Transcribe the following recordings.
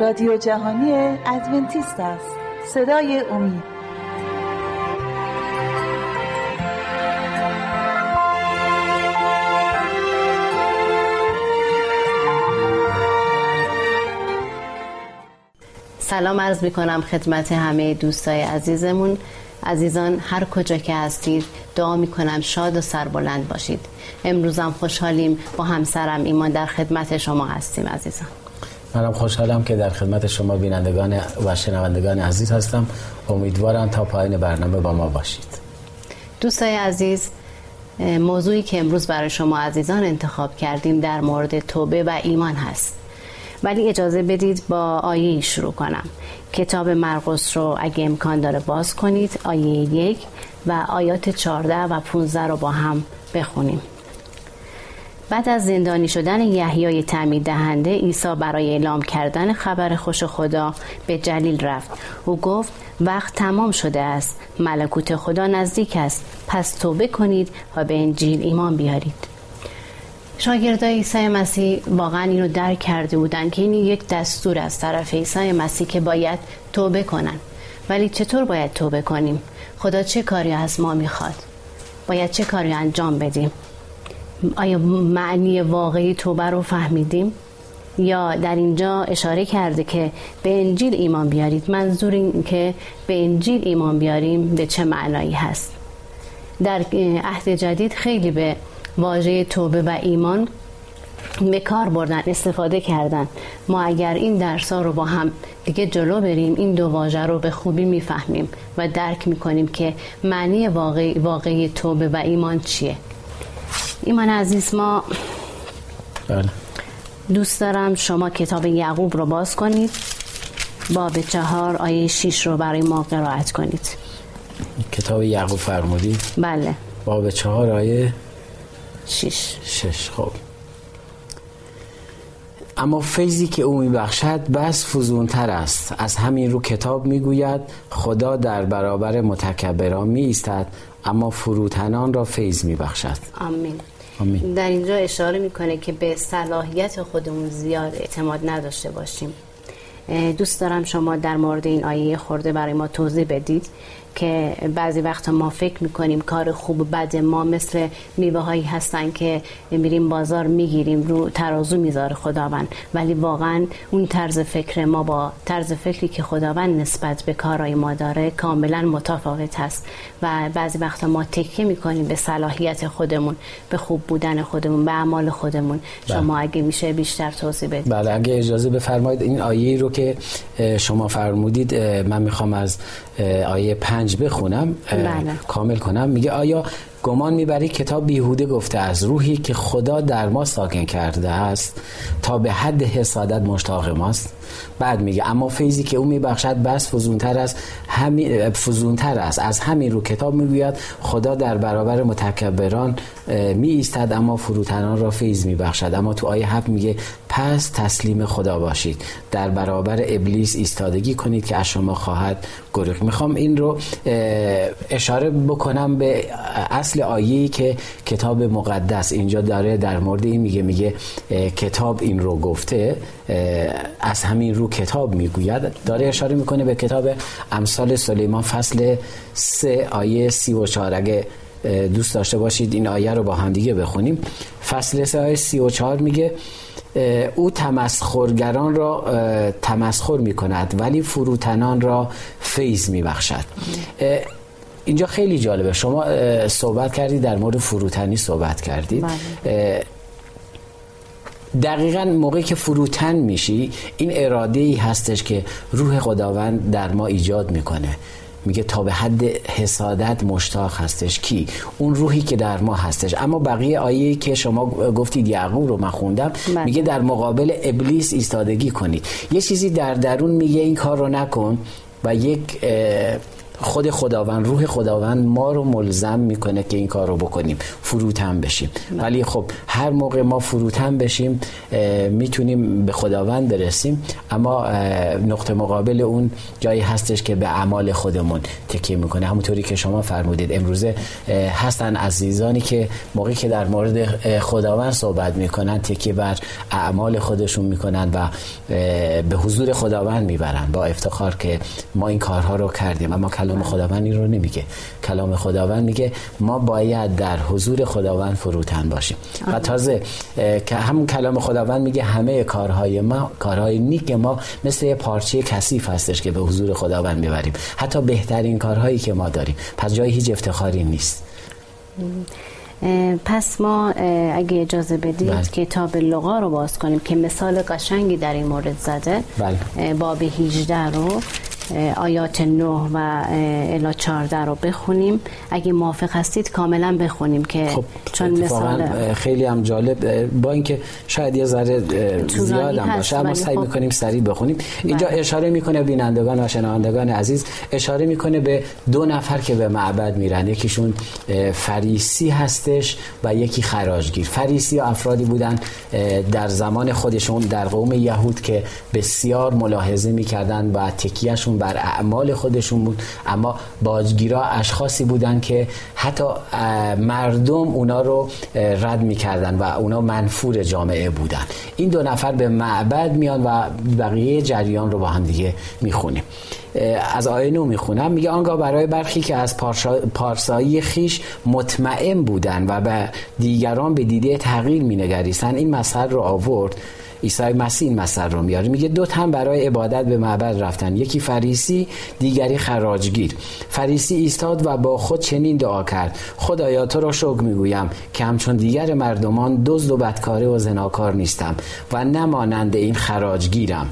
رادیو جهانی ادونتیست است. صدای امید. سلام عرض می کنم خدمت همه دوستای عزیزمون. عزیزان هر کجا که هستید دعا می کنم شاد و سربلند باشید. امروزم خوشحالیم با همسرم ایمان در خدمت شما هستیم عزیزان. منم خوشحالم که در خدمت شما بینندگان و شنوندگان عزیز هستم. امیدوارم تا پایین برنامه با ما باشید. دوستای عزیز موضوعی که امروز برای شما عزیزان انتخاب کردیم در مورد توبه و ایمان هست. ولی اجازه بدید با آیه شروع کنم. کتاب مرقس رو اگه امکان داره باز کنید آیه یک و آیات 14 و 15 رو با هم بخونیم. بعد از زندانی شدن یحیای تعمید دهنده عیسی برای اعلام کردن خبر خوش خدا به جلیل رفت. او گفت وقت تمام شده است. ملکوت خدا نزدیک است. پس توبه کنید و به انجیل ایمان بیارید. شاگردای عیسی مسیح واقعا اینو درک کرده بودن که این یک دستور از طرف عیسی مسیح که باید توبه کنن. ولی چطور باید توبه کنیم؟ خدا چه کاری از ما می‌خواد؟ باید چه کاری انجام بدیم؟ آیا معنی واقعی توبه رو فهمیدیم؟ یا در اینجا اشاره کرده که به انجیل ایمان بیارید. منظور این که به انجیل ایمان بیاریم به چه معنایی هست؟ در عهد جدید خیلی به واژه توبه و ایمان به کار بردن استفاده کردن. ما اگر این درس ها رو با هم دیگه جلو بریم این دو واژه رو به خوبی می‌فهمیم و درک می‌کنیم که معنی واقعی, واقعی توبه و ایمان چیه. ایمان عزیز ما بله. دوست دارم شما کتاب یعقوب رو باز کنید. باب چهار آیه شیش رو برای ما قرائت کنید. کتاب یعقوب فرمودید؟ بله. باب چهار آیه شش شش. خب. اما فیضی که او میبخشد بس فزونتر است. از همین رو کتاب می‌گوید خدا در برابر متکبران می ایستد اما فروتنان را فیض میبخشد. آمین. آمین. در اینجا اشاره می‌کنه که به صلاحیت خودمون زیاد اعتماد نداشته باشیم. دوست دارم شما در مورد این آیه خورده برای ما توضیح بدید که بعضی وقت ما فکر می‌کنیم کار خوب و بد ما مثل میوه هایی هستن که میریم بازار می‌گیریم رو ترازو می‌ذاره خداوند. ولی واقعا اون طرز فکر ما با طرز فکری که خداوند نسبت به کارهای ما داره کاملا متفاوت هست. و بعضی وقت ما تکیه می‌کنیم به صلاحیت خودمون به خوب بودن خودمون به اعمال خودمون. شما اگه میشه بیشتر توضیح بدید. بله اگه اجازه بفرمایید این آیه رو که شما فرمودید من می‌خوام از آیه پنج بخونم بله. کامل کنم میگه آیا گمان می‌بری کتاب بیهوده گفته از روحی که خدا در ما ساکن کرده است تا به حد حسادت مشتاق ماست بعد میگه اما فیضی که او میبخشد بس فزونتر است همین فزونتر است. از همین رو کتاب می‌گوید خدا در برابر متکبران می ایستد اما فروتنان را فیض میبخشد. اما تو آیه هفت میگه پس تسلیم خدا باشید. در برابر ابلیس ایستادگی کنید که از شما خواهد گریخت. می‌خوام این رو اشاره بکنم به اصل آیه‌ای که کتاب مقدس اینجا داره در مورد این میگه میگه کتاب این رو گفته از همین رو کتاب می‌گوید. داره اشاره می‌کنه به کتاب امثال سلیمان فصل سه آیه سی و چهار. اگه دوست داشته باشید این آیه رو با هم دیگه بخونیم. فصل سه آیه سی و چهار میگه او تمسخرگران را تمسخر می کند ولی فروتنان را فیض می بخشد اینجا خیلی جالبه. شما صحبت کردید در مورد فروتنی صحبت کردید. بله. دقیقا موقعی که فروتن میشی این اراده ای هستش که روح خداوند در ما ایجاد می‌کنه. میگه تا به حد حسادت مشتاق هستش. کی؟ اون روحی که در ما هستش. اما بقیه آیه که شما گفتید یعقوب رو من خوندم بله. میگه در مقابل ابلیس ایستادگی کنید. یه چیزی در درون میگه این کار رو نکن و یک خود خداوند روح خداوند ما رو ملزم می‌کنه که این کار رو بکنیم فروتن بشیم. بله. ولی خب هر موقع ما فروتن بشیم می‌تونیم به خداوند برسیم. اما نقطه مقابل اون جایی هستش که به اعمال خودمون تکیه می‌کنه. همونطوری که شما فرمودید. امروزه هستن عزیزانی که موقعی که در مورد خداوند صحبت می‌کنن تکیه بر اعمال خودشون می‌کنن و به حضور خداوند می‌برن. با افتخار که ما این کارها رو کردیم. اما کلام خداوند این رو نمیگه. کلام خداوند میگه ما باید در حضور خداوند فروتن باشیم. و تازه که همون کلام خداوند میگه همه کارهای ما کارهای نیک ما مثل یه پارچه کثیف هستش که به حضور خداوند می‌بریم. حتی بهترین کارهایی که ما داریم. پس جای هیچ افتخاری نیست. پس ما اگه اجازه بدید بله. کتاب لغا رو باز کنیم که مثال قشنگی در این مورد زده. بله. باب 18 رو. آیات 9 و الا 14 رو بخونیم. اگه موافق هستید کاملا بخونیم که خب چون مثال خیلی هم جالب با اینکه شاید یه ذره زیاد هم باشه اما سعی خب. می‌کنیم سریع بخونیم. اینجا بله. اشاره می‌کنه بینندگان و شنوندگان عزیز اشاره می‌کنه به دو نفر که به معبد میرن. یکیشون فریسی هستش و یکی خراجگیر. فریسی ها افرادی بودن در زمان خودشون در قوم یهود که بسیار ملاحظه می‌کردن و تکیهشون بر اعمال خودشون بود. اما باجگیرا اشخاصی بودن که حتی مردم اونا رو رد می‌کردن و اونا منفور جامعه بودن. این دو نفر به معبد میان و بقیه جریان رو با هم دیگه می‌خونیم. از آیه نو می‌خونم. میگه آنگاه برای برخی که از پارسایی خیش مطمئن بودن و به دیگران به دیده تغییر مینگریستن این مسئله رو آورد. عیسی مسیح این مثل رو میاره. میگه دو تن برای عبادت به معبد رفتن. یکی فریسی دیگری خراجگیر. فریسی ایستاد و با خود چنین دعا کرد. خدایا تو را شکر می‌گویم که همچون دیگر مردمان دزد و بدکاره و زناکار نیستم و نمانند این خراجگیرم.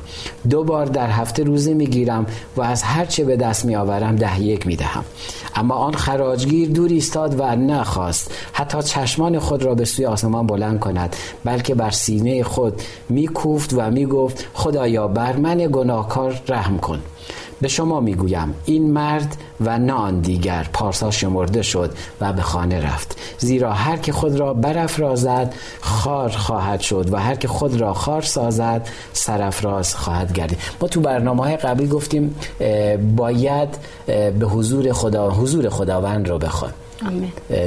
دو بار در هفته روزه می‌گیرم و از هر چه به دست میآورم ده یک می‌دهم. اما آن خراجگیر دور ایستاد و نخواست. حتی چشمان خود را به سوی آسمان بلند کند بلکه بر سینه خود میکوفت و می‌گفت خدایا بر من گناهکار رحم کن. به شما می‌گویم این مرد و نه آن دیگر پارسا شمرده شد و به خانه رفت. زیرا هر که خود را برافرازد خار خواهد شد و هر که خود را خار سازد سرافراز خواهد گردید. ما تو برنامه های قبلی گفتیم باید به حضور خدا حضور خداوند رو بخواد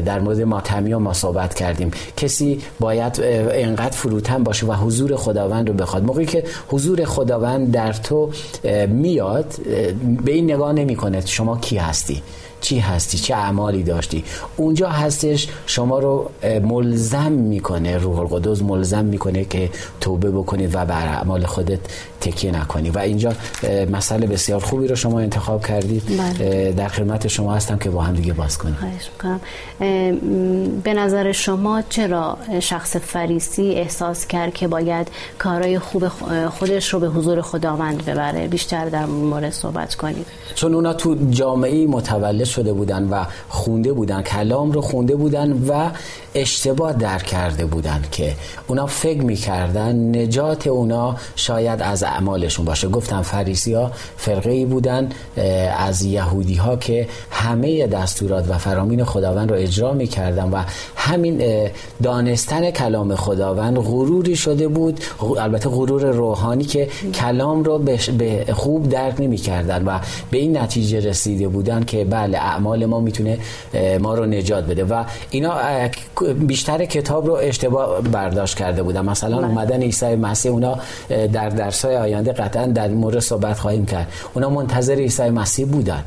در مورد ماتمی ما صحبت کردیم. کسی باید انقدر فروتن باشه و حضور خداوند رو بخواد. موقعی که حضور خداوند در تو میاد به این نگاه نمی‌کنه شما کی هستی؟ چی هستی؟ چه اعمالی داشتی؟ اونجا هستش شما رو ملزم می‌کنه روح القدس ملزم می‌کنه که توبه بکنید و بر اعمال خودت تکیه نکنی. و اینجا مسئله بسیار خوبی رو شما انتخاب کردید. بله. در خدمت شما هستم که با هم دیگه باز کنیم. به نظر شما چرا شخص فریسی احساس کرد که باید کارهای خوب خودش رو به حضور خداوند ببره؟ بیشتر در مورد صحبت کنید چون اونا تو جامعه متولد شده بودن و خونده بودن کلام رو خونده بودن و اشتباه در کرده بودن که اونا فکر می‌کردن نجات اونا شاید از اعمالشون باشه. گفتم فریسی ها فرقه ای بودن از یهودی ها که همه دستورات و فرامین خداوند رو اجرا می‌کردن و همین دانستن کلام خداوند غروری شده بود. البته غرور روحانی که کلام رو به خوب درک نمی‌کردن و به این نتیجه رسیده بودن که بله اعمال ما می‌تونه ما رو نجات بده. و اینا بیشتر کتاب رو اشتباه برداشت کرده بودن. مثلا بله. اومدن عیسی مسیح اونا در درسای آینده قطعا در مورد صحبت خواهیم کرد. اونا منتظر عیسی مسیح بودن.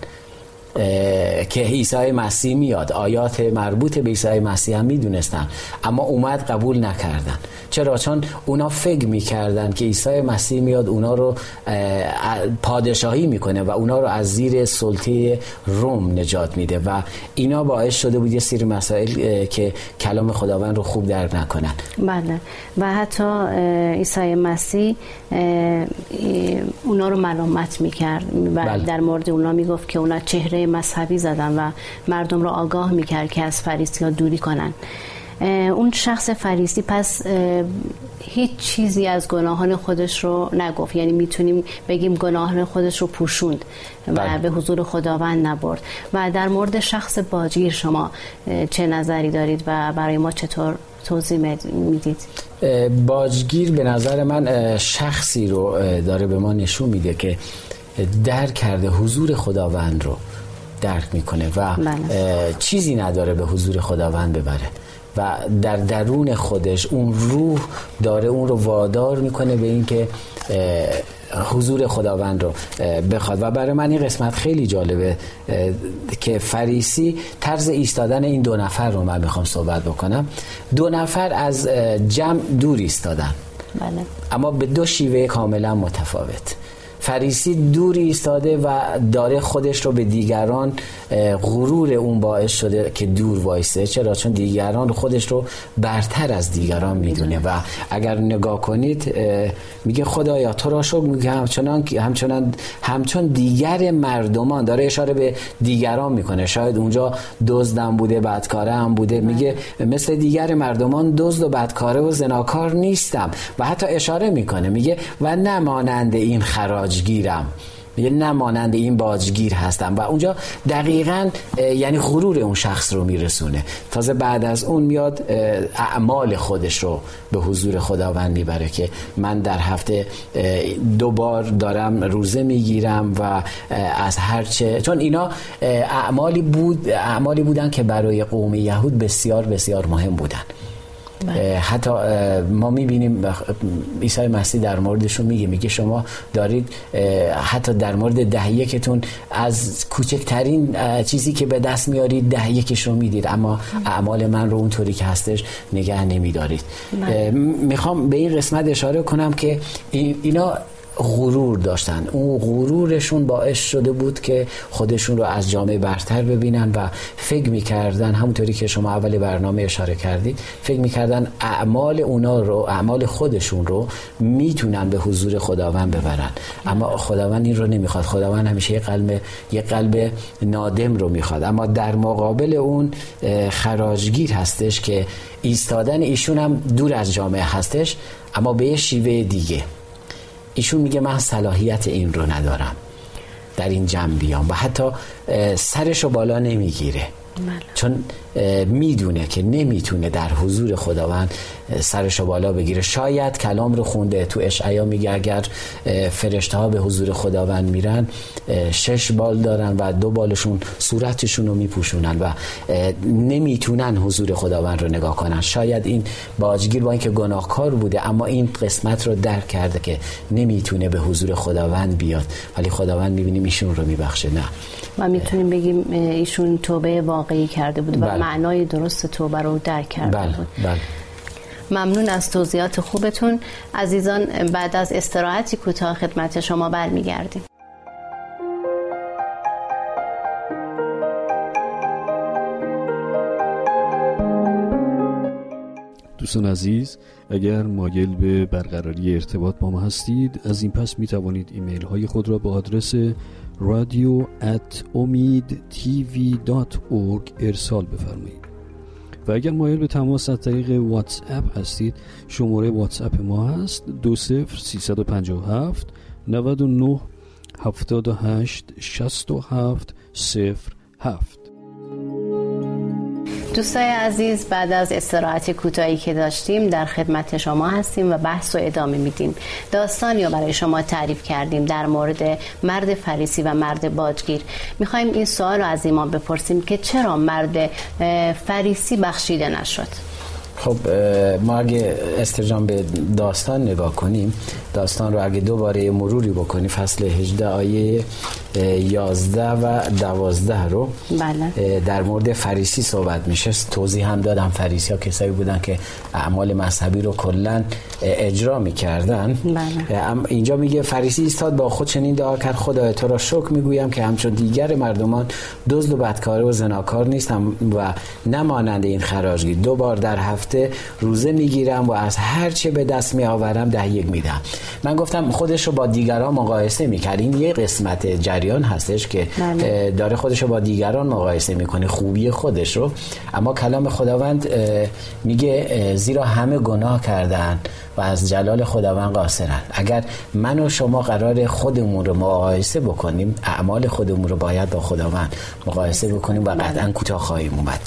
که عیسی مسیح میاد. آیات مربوط به عیسی مسیح هم می‌دونستن اما اومد قبول نکردن. چرا؟ چون اونا فکر می‌کردن که عیسی مسیح میاد اونا رو پادشاهی می‌کنه و اونا رو از زیر سلطه روم نجات میده و اینا باعث شده بود یه سری مسائل که کلام خداوند رو خوب درک نکنن. بله. و حتی عیسی مسیح اونا رو ملامت می‌کرد و بله. در مورد اونا می‌گفت که اونا چهره مذهبی زدن و مردم رو آگاه می‌کرد که از فریسی ها دوری کنن. اون شخص فریسی پس هیچ چیزی از گناهان خودش رو نگفت. یعنی می‌تونیم بگیم گناهان خودش رو پوشوند و بله. به حضور خداوند نبرد. و در مورد شخص باجگیر شما چه نظری دارید و برای ما چطور توضیح می‌دید؟ باجگیر به نظر من شخصی رو داره به ما نشون میده که درک کرده حضور خداوند رو. درک می‌کنه و بله. چیزی نداره به حضور خداوند ببره. و در درون خودش اون روح داره اون رو وادار می‌کنه به اینکه حضور خداوند رو بخواد. و برای من این قسمت خیلی جالبه که فریسی طرز ایستادن این دو نفر رو من می‌خوام صحبت بکنم. دو نفر از جمع دور ایستادن. بله. اما به دو شیوه کاملا متفاوت. فریسی دوری ایستاده و داره خودش رو به دیگران غرور اون باعث شده که دور وایسه. چرا؟ چون دیگران خودش رو برتر از دیگران می‌دونه و اگر نگاه کنید میگه خدایا تو را شکر میگه همچنان همچنان همچون دیگر مردمان داره اشاره به دیگران می‌کنه. شاید اونجا دزدم بوده بدکاره هم بوده. میگه مثل دیگر مردمان دزد و بدکاره و زناکار نیستم. و حتی اشاره می‌کنه. میگه و نمانند این خراج باجگیرم. یه نمانند این باجگیر هستم. و اونجا دقیقا یعنی غرور اون شخص رو میرسونه. تازه بعد از اون میاد اعمال خودش رو به حضور خداوند می‌بره که من در هفته دو بار دارم روزه می‌گیرم و از هرچه چون اینا اعمالی بود اعمالی بودن که برای قوم یهود بسیار بسیار مهم بودن. حتی ما می‌بینیم عیسی مسیح در موردشون میگه میگه شما دارید حتی در مورد ده یکتون از کوچکترین چیزی که به دست میارید ده یکش رو می‌دید اما اعمال من رو اونطوری که هستش نگه نمیدارید بله. می‌خوام به این قسمت اشاره کنم که اینا غرور داشتن. اون غرورشون باعث شده بود که خودشون رو از جامعه برتر ببینن و فکر می‌کردن همونطوری که شما اول برنامه اشاره کردید فکر می‌کردن اعمال اونا رو اعمال خودشون رو می‌تونن به حضور خداوند ببرن. اما خداوند این رو نمی‌خواد. خداوند همیشه یه قلب یه قلب نادم رو می‌خواد. اما در مقابل اون خراجگیر هستش که ایستادن ایشون هم دور از جامعه هستش اما به یه شیوه دیگه. ایشون میگه من صلاحیت این رو ندارم. در این جمع بیام و حتی سرش رو بالا نمی‌گیره. بله. چون می‌دونه که نمی‌تونه در حضور خداوند سرش بالا بگیره. شاید کلام رو خونده تو اشعیا میگه اگر فرشته ها به حضور خداوند میرن شش بال دارن و دو بالشون صورتشون رو میپوشونن و نمی‌تونن حضور خداوند رو نگاه کنن. شاید این باجگیر با اینکه گناهکار بوده اما این قسمت رو درک کرده که نمی‌تونه به حضور خداوند بیاد. ولی خداوند می‌بینیم ایشون رو میبخشه. نه. و می‌تونیم بگیم ایشون توبه واقعی کرده بود و بله. معنای درست توبه رو درک کرده بله. بود بله. ممنون از توضیحات خوبتون عزیزان بعد از استراحتی کوتاه خدمت شما برمیگردیم دوستان عزیز اگر مایل به برقراری ارتباط با ما هستید از این پس می توانید ایمیل های خود را به آدرس رادیو ات امید ارسال بفرمایید. و اگر مایل به تماس از طریق واتس اپ هستید شماره واتس اپ ما هست دو سفر سیصد و پنجاه نود و نه هفتاد و هشت شست و هفت صفر هفت. دوستای عزیز بعد از استراحت کوتاهی که داشتیم در خدمت شما هستیم و بحث و ادامه میدیم. داستانی رو برای شما تعریف کردیم در مورد مرد فریسی و مرد باجگیر می‌خوایم این سوال رو از ایمان بپرسیم که چرا مرد فریسی بخشیده نشد؟ خب ما اگه استرجام به داستان نگاه کنیم داستان رو اگه دوباره مروری بکنیم فصل 18 آیه 11 و 12 رو بله. در مورد فریسی صحبت میشه. توضیح هم دادم. فریسی ها کسایی بودن که اعمال مذهبی رو کلا اجرا می‌کردن. بله. اینجا میگه فریسی ایستاد با خود چنین دعا کرد خدا تو را شکر می‌گویم که همچون دیگر مردمان دزد و بدکاره و زناکار نیستم و نمانند این خراجگی. دو بار در هفته روزه می‌گیرم و از هر چه به دست می آورم ده یک میدم من گفتم خودش رو با دیگران مقایسه می‌کرد این یه قسمت جریان هستش که بله. داره خودش رو با دیگران مقایسه می‌کنه خوبی خودش رو. اما کلام خداوند میگه زیرا همه گناه کردن و از جلال خداوند قاصرن اگر من و شما قرار خودمون رو مقایسه بکنیم اعمال خودمون رو باید با خداوند مقایسه بکنیم و قطعا کوتاه خواهیم اومد.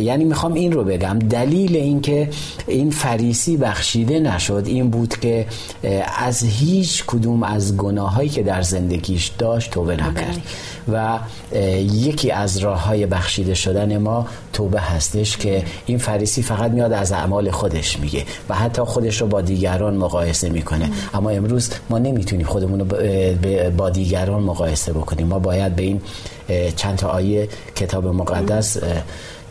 یعنی می‌خوام این رو بگم. دلیل اینکه این فریسی بخشیده نشد این بود که از هیچ کدوم از گناهایی که در زندگیش داشت توبه نکرد. و یکی از راه های بخشیده شدن ما توبه هستش که این فریسی فقط میاد از اعمال خودش میگه و حتی خودش رو با دیگران مقایسه می‌کنه. اما امروز ما نمی‌تونیم خودمون رو با دیگران مقایسه بکنیم. ما باید به این چند تا آیه کتاب مقدس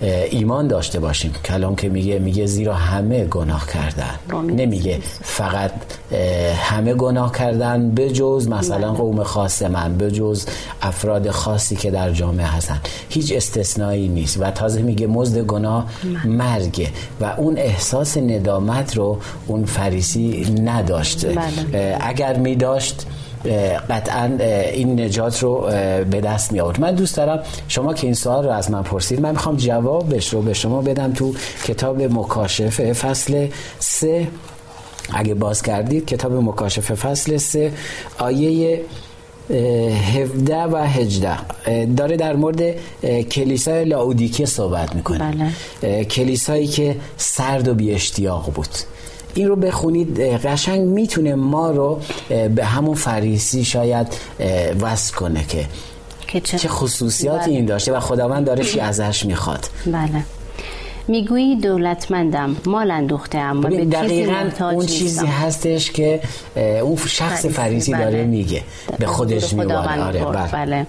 ایمان داشته باشیم. کلام که میگه میگه زیرا همه گناه کردن. نمیگه فقط همه گناه کردن به جز مثلا قوم خاص من به جز افراد خاصی که در جامعه هستن. هیچ استثنایی نیست. و تازه میگه مزد گناه مرگه. و اون احساس ندامت رو اون فریسی نداشت بله. اگر میداشت قطعا این نجات رو به دست می آورد من دوست دارم شما که این سوال رو از من پرسید من می‌خوام جوابش رو به شما بدم تو کتاب مکاشفه فصل سه. اگه باز کردید کتاب مکاشفه فصل سه آیه 17 و 18 داره در مورد کلیسای لاودیکه صحبت می‌کنه. بله. کلیسایی که سرد و بی اشتیاق بود. این رو بخونید قشنگ می‌تونه ما رو به همون فریسی شاید وصل کنه که چه خصوصیاتی بله. این داشته و خداوند داره چی ازش می‌خواد بله می‌گویی دولتمندم مال اندوخته اما به دقیقا اون چیزی هستش که اون شخص فریسی داره بله. میگه به خودش میگه آره بله. بله.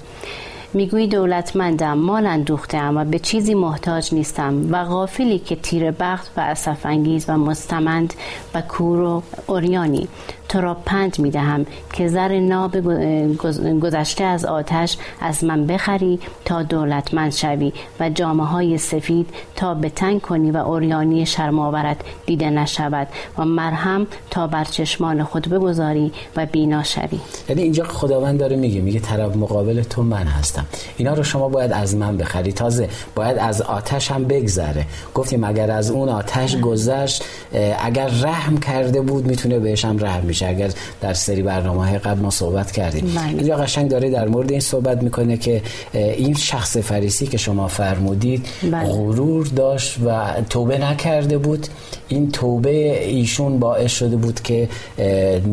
می‌گویی دولتمندم مال اندوخته اما به چیزی محتاج نیستم و غافلی که تیر بخت و اصف انگیز و مستمند و کور و اوریانی تو را پند می دهم که زر ناب گذشته از آتش از من بخری تا دولتمند شوی و جامعه های سفید تا به تنگ کنی و اوریانی شرماورت دیده نشود و مرهم تا بر چشمان خود بگذاری و بینا شوی. یعنی اینجا خداوند داره میگه میگه طرف مقابل تو من هستم. اینا رو شما باید از من بخری. تازه باید از آتش هم بگذره. گفتیم اگر از اون آتش گذشت اگر رحم کرده بود می‌تونه بهش هم رحم میشه. اگر در سری برنامه قبل ما صحبت کردیم بله. اینجا قشنگ داره در مورد این صحبت می‌کنه که این شخص فریسی که شما فرمودید بله. غرور داشت و توبه نکرده بود این توبه ایشون باعث شده بود که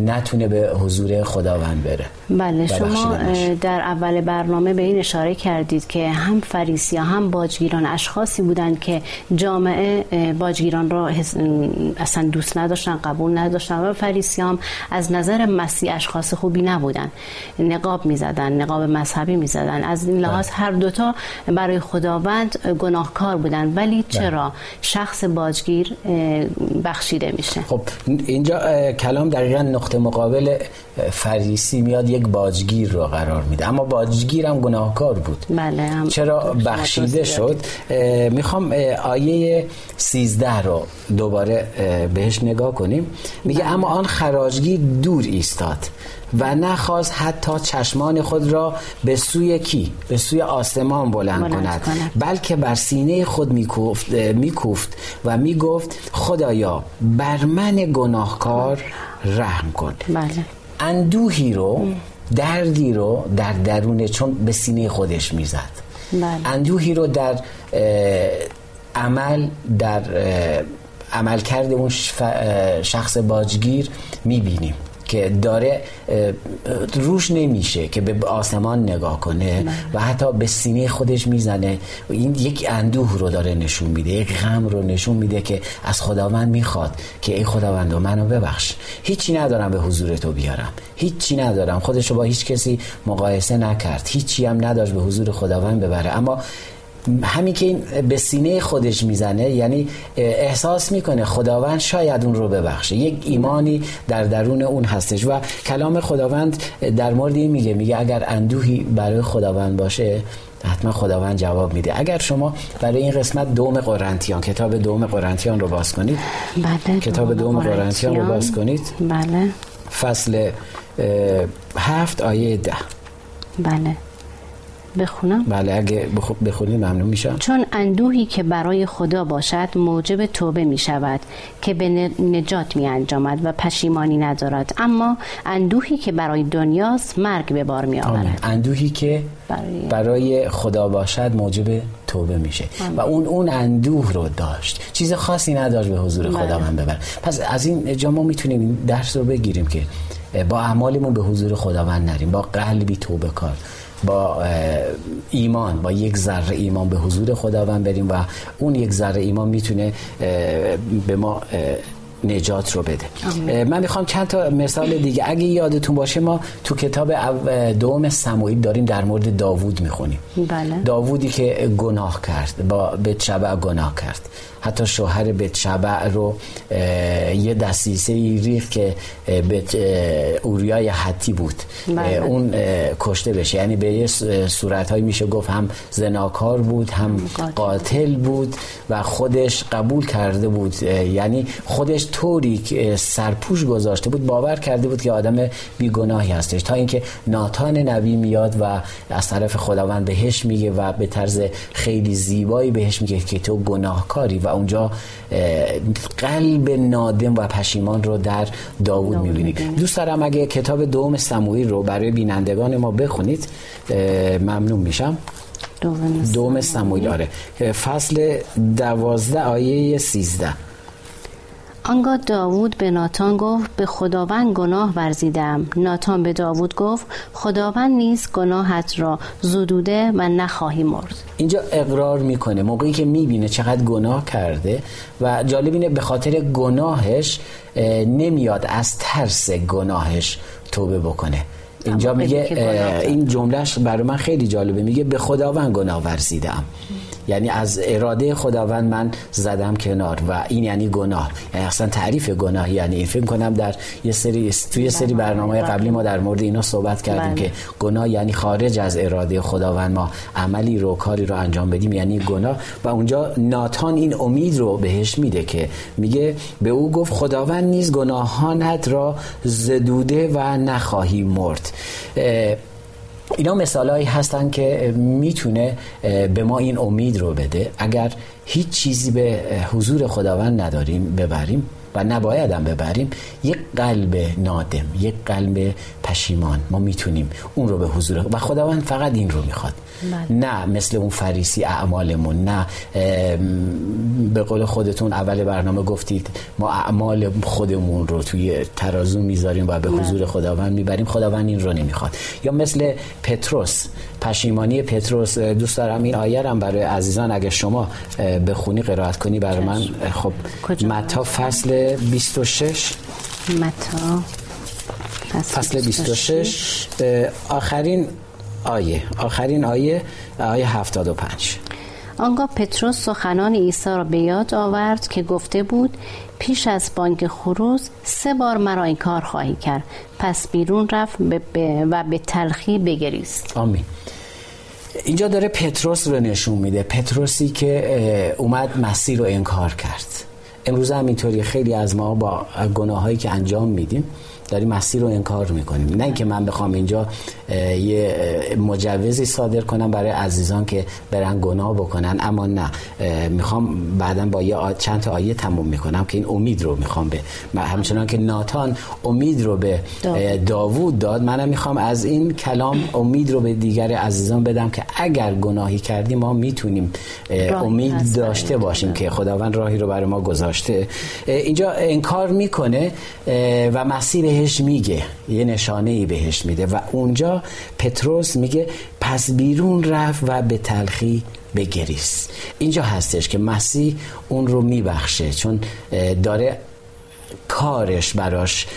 نتونه به حضور خداوند بره بله شما. در اول برنامه به این اشاره کردید که هم فریسی هم باجگیران اشخاصی بودند که جامعه باجگیران را اصلا دوست نداشتن قبول نداشتن و فریسی هم از نظر مسیح اشخاص خوبی نبودن. نقاب می‌زدن نقاب مذهبی می‌زدن. از این لحاظ هر دوتا برای خداوند گناهکار بودن. ولی چرا؟ شخص باجگیر بخشیده میشه. خب اینجا کلام دقیقا نقطه مقابل فریسی میاد یک باجگیر رو قرار میده. اما باجگیر هم گناهکار بود. بله هم چرا بخشیده شد؟ می‌خوام آیه 13 رو دوباره بهش نگاه کنیم. میگه اما آن خراجگیر دور ایستاد و نخواست حتی چشمان خود را به سوی کی؟ به سوی آسمان بلند, بلند کند. کند. بلکه بر سینه خود میکوفت میکوفت و می‌گفت خدایا بر من گناهکار رحم کن. بله. اندوهی رو دردی رو در درون چون به سینه خودش می‌زد بله. اندوهی رو در عمل در عمل کرده اون شخص باجگیر می‌بینیم که داره روش نمیشه که به آسمان نگاه کنه و حتی به سینه خودش می‌زنه. این یک اندوه رو داره نشون میده یک غم رو نشون میده که از خداوند می‌خواد که ای خداوند منو ببخش. هیچی ندارم به حضور تو بیارم. هیچی ندارم. خودشو با هیچ کسی مقایسه نکرد. هیچی هم نداشت به حضور خداوند ببره. اما همین که این به سینه خودش می‌زنه یعنی احساس می‌کنه خداوند شاید اون رو ببخشه. یک ایمانی در درون اون هستش و کلام خداوند در مورد این میگه میگه اگر اندوهی برای خداوند باشه حتما خداوند جواب میده. اگر شما برای این قسمت دوم قرنتیان کتاب دوم قرنتیان رو باز کنید بله کتاب دوم قرنتیان رو باز کنید بله. فصل هفت آیه ده. بله. بخونم؟ بله اگه بخونی ممنون میشم. چون اندوهی که برای خدا باشد موجب توبه می شود که به نجات می انجامد و پشیمانی ندارد. اما اندوهی که برای دنیاست مرگ به بار می آورد اندوهی که برای... برای خدا باشد موجب توبه میشه. و اون اون اندوه رو داشت. چیز خاصی نداشت به حضور خدا بله. من ببر. پس از این جا ما می‌تونیم این درس رو بگیریم که با اعمالمون به حضور خداوند نریم. با قلبی توبه کار. با ایمان با یک ذره ایمان به حضور خداوند بریم و اون یک ذره ایمان می‌تونه به ما نجات رو بده. من می‌خوام چند تا مثال دیگه. اگه یادتون باشه ما تو کتاب دوم سموئیل داریم در مورد داوود می‌خونیم. بله. داوودی که گناه کرد با بتشبع گناه کرد. حتی شوهر بتشبع رو یه دستیسه ریخ که اوریای حتی بود. بله. اون کشته بشه. یعنی به یه صورت میشه گفت هم زناکار بود هم قاتل. بود و خودش قبول کرده بود. یعنی خودش طوری که سرپوش گذاشته بود باور کرده بود که آدم بیگناهی هستش. تا اینکه ناتان نبی میاد و از طرف خداوند بهش میگه و به طرز خیلی زیبایی بهش میگه که تو گناهکاری و اونجا قلب نادم و پشیمان رو در داوود می‌بینی. دوست دارم اگه کتاب دوم سموئیل رو برای بینندگان ما بخونید ممنون میشم. دوم سموئیل. آره. فصل دوازده آیه سیزده. آنگاه داوود به ناتان گفت به خداوند گناه ورزیدم. ناتان به داوود گفت خداوند نیز گناهت را زدوده و نخواهی مرد. اینجا اقرار می‌کنه موقعی که می‌بینه چقدر گناه کرده و جالب اینه به خاطر گناهش نمیاد از ترس گناهش توبه بکنه. اینجا میگه این جملهش برای من خیلی جالبه. میگه به خداوند گناه ورزیدم. یعنی از اراده خداوند من زدم کنار و این یعنی گناه. یعنی اصلا تعریف گناه یعنی این فکر کنم در یه سری توی یه سری برنامه. قبلی ما در مورد اینا صحبت کردیم بله. که گناه یعنی خارج از اراده خداوند ما عملی رو کاری رو انجام بدیم یعنی گناه. و اونجا ناتان این امید رو بهش میده که میگه به او گفت خداوند نیز گناهانت را زدوده و نخواهی مرد. اینا مثالهایی هستن که می‌تونه به ما این امید رو بده. اگر هیچ چیزی به حضور خداوند نداریم ببریم. و نباید هم ببریم یک قلب نادم یک قلب پشیمان ما می‌تونیم اون رو به حضور و خداوند فقط این رو می‌خواد بله. نه مثل اون فریسی اعمالمون نه به قول خودتون اول برنامه گفتید ما اعمال خودمون رو توی ترازو می‌ذاریم و به بله. حضور خداوند می‌بریم خداوند این رو نمی‌خواد یا مثل پتروس پشیمانی پتروس دوست دارم این آیه هم برای عزیزان. اگه شما بخونی قرائت کنی برای من. خب متا فصل 26 متا فصل 26 آخرین آیه. آخرین آیه آیه 75 آنگاه پتروس سخنان عیسی را به یاد آورد که گفته بود پیش از بانک خروز سه بار مرا این کار خواهی کرد. پس بیرون رفت و به تلخی بگریست. آمین. اینجا داره پتروس رو نشون میده. پتروسی که اومد مسیر رو انکار کرد. امروز هم اینطوری. خیلی از ما با گناهایی که انجام میدیم داریم مسیر رو انکار می‌کنیم نه اینکه من بخوام اینجا یه مجوزی صادر کنم برای عزیزان که برن گناه بکنن اما نه. می‌خوام بعدا با یه چند تا آیه تموم می‌کنم که این امید رو می‌خوام به همچنان که ناتان امید رو به داوود. داد منم می‌خوام از این کلام امید رو به دیگر عزیزان بدم که اگر گناهی کردیم ما می‌تونیم امید داشته باشیم که خداوند راهی رو برای ما گذاشته. اینجا انکار می‌کنه و مسیر بهش میگه یه نشانه ای بهش میده و اونجا پتروس میگه پس بیرون رفت و به تلخی بگریست اینجا هستش که مسیح اون رو میبخشه چون داره کارش براش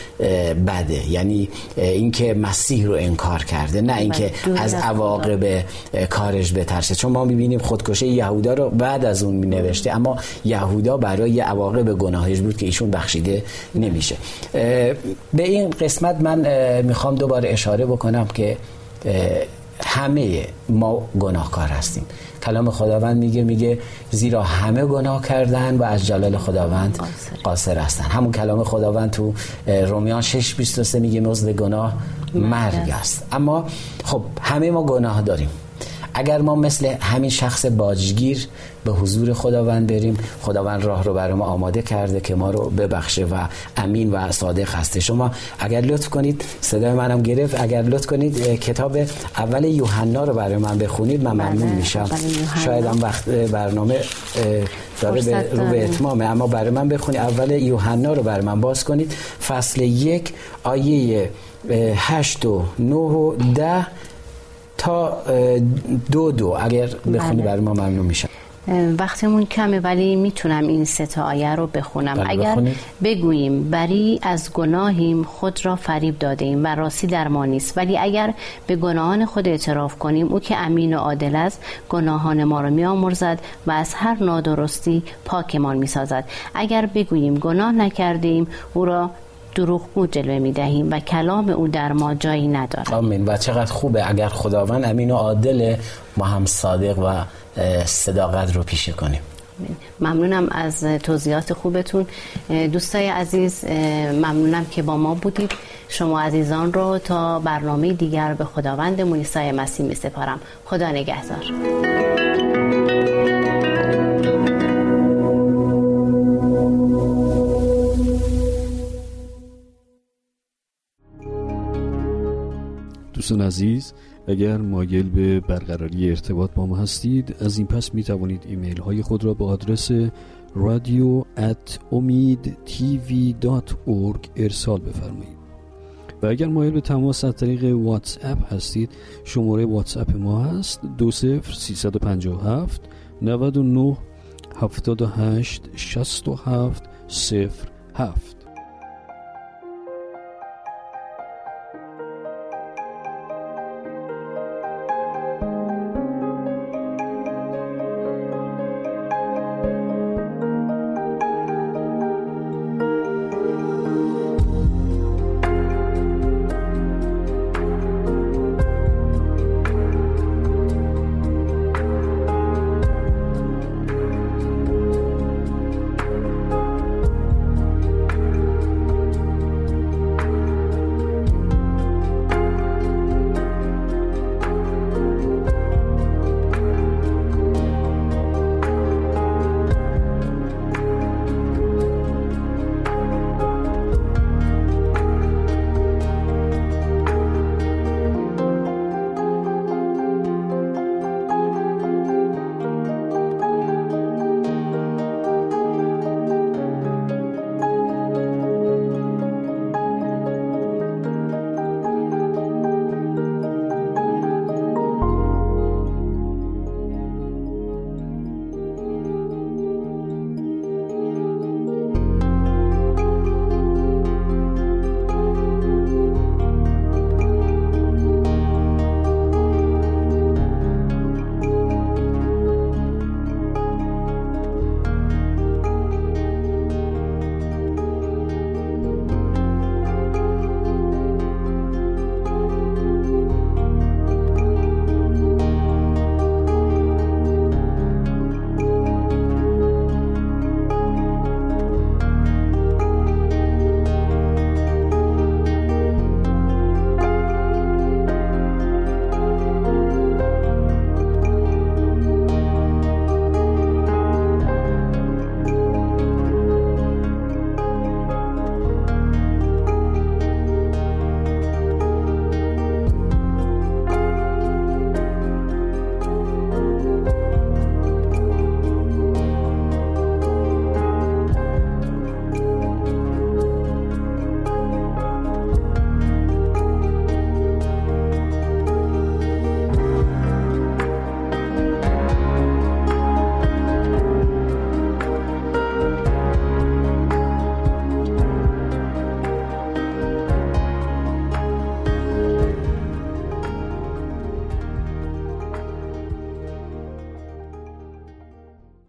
بده. یعنی اینکه مسیح رو انکار کرده نه اینکه از عواقب کارش بترسه. چون ما می‌بینیم خودکشی یهودا رو بعد از اون مینوشته اما یهودا برای عواقب گناهش بود که ایشون بخشیده نمیشه. به این قسمت من می‌خوام دوباره اشاره بکنم که همه ما گناهکار هستیم. کلام خداوند میگه میگه زیرا همه گناه کردن و از جلال خداوند قاصر. هستن. همون کلام خداوند تو رومیان 6:23 میگه مزد گناه مرگ است. اما خب همه ما گناه داریم. اگر ما مثل همین شخص باجگیر به حضور خداوند بریم خداوند راه رو برای ما آماده کرده که ما رو ببخشه و امین و صادق هسته. شما اگر لطف کنید صدای منم گرفت اگر لطف کنید کتاب اول یوحنا رو برای من بخونید من ممنون بله، میشم شاید هم وقت برنامه داره به رو به اتمامه اما برای من بخونید. اول یوحنا رو برای من باز کنید. فصل یک آیه هشت و نه و ده. تا دو دو. اگر بخونی بله. برای ما ممنون میشم. وقتمون کمه ولی می‌تونم این ستا آیه رو بخونم. بله، اگر بگوییم بری از گناهیم خود را فریب داده ایم و راستی در ما نیست. ولی اگر به گناهان خود اعتراف کنیم او که امین و عادل است گناهان ما را میآمرزد و از هر نادرستی پاکمان می‌سازد. اگر بگوییم گناه نکردیم او را دروغگو جلوه می دهیم و کلام او در ما جایی ندارد. آمین. و چقدر خوبه اگر خداوند امین و عادل ما هم صادق و صداقت رو پیشه کنیم. ممنونم از توضیحات خوبتون. دوستای عزیز ممنونم که با ما بودید. شما عزیزان رو تا برنامه دیگر به خداوند مویسای مسیح می سپارم. خدا نگهدار. دوستان عزیز اگر مایل به برقراری ارتباط با ما هستید از این پس می توانید ایمیل های خود را به آدرس رادیو ات امید تیوی دات ارسال بفرمایید. و اگر مایل به تماس از طریق واتس اپ هستید شماره واتس اپ ما هست 20357 99 78 67 07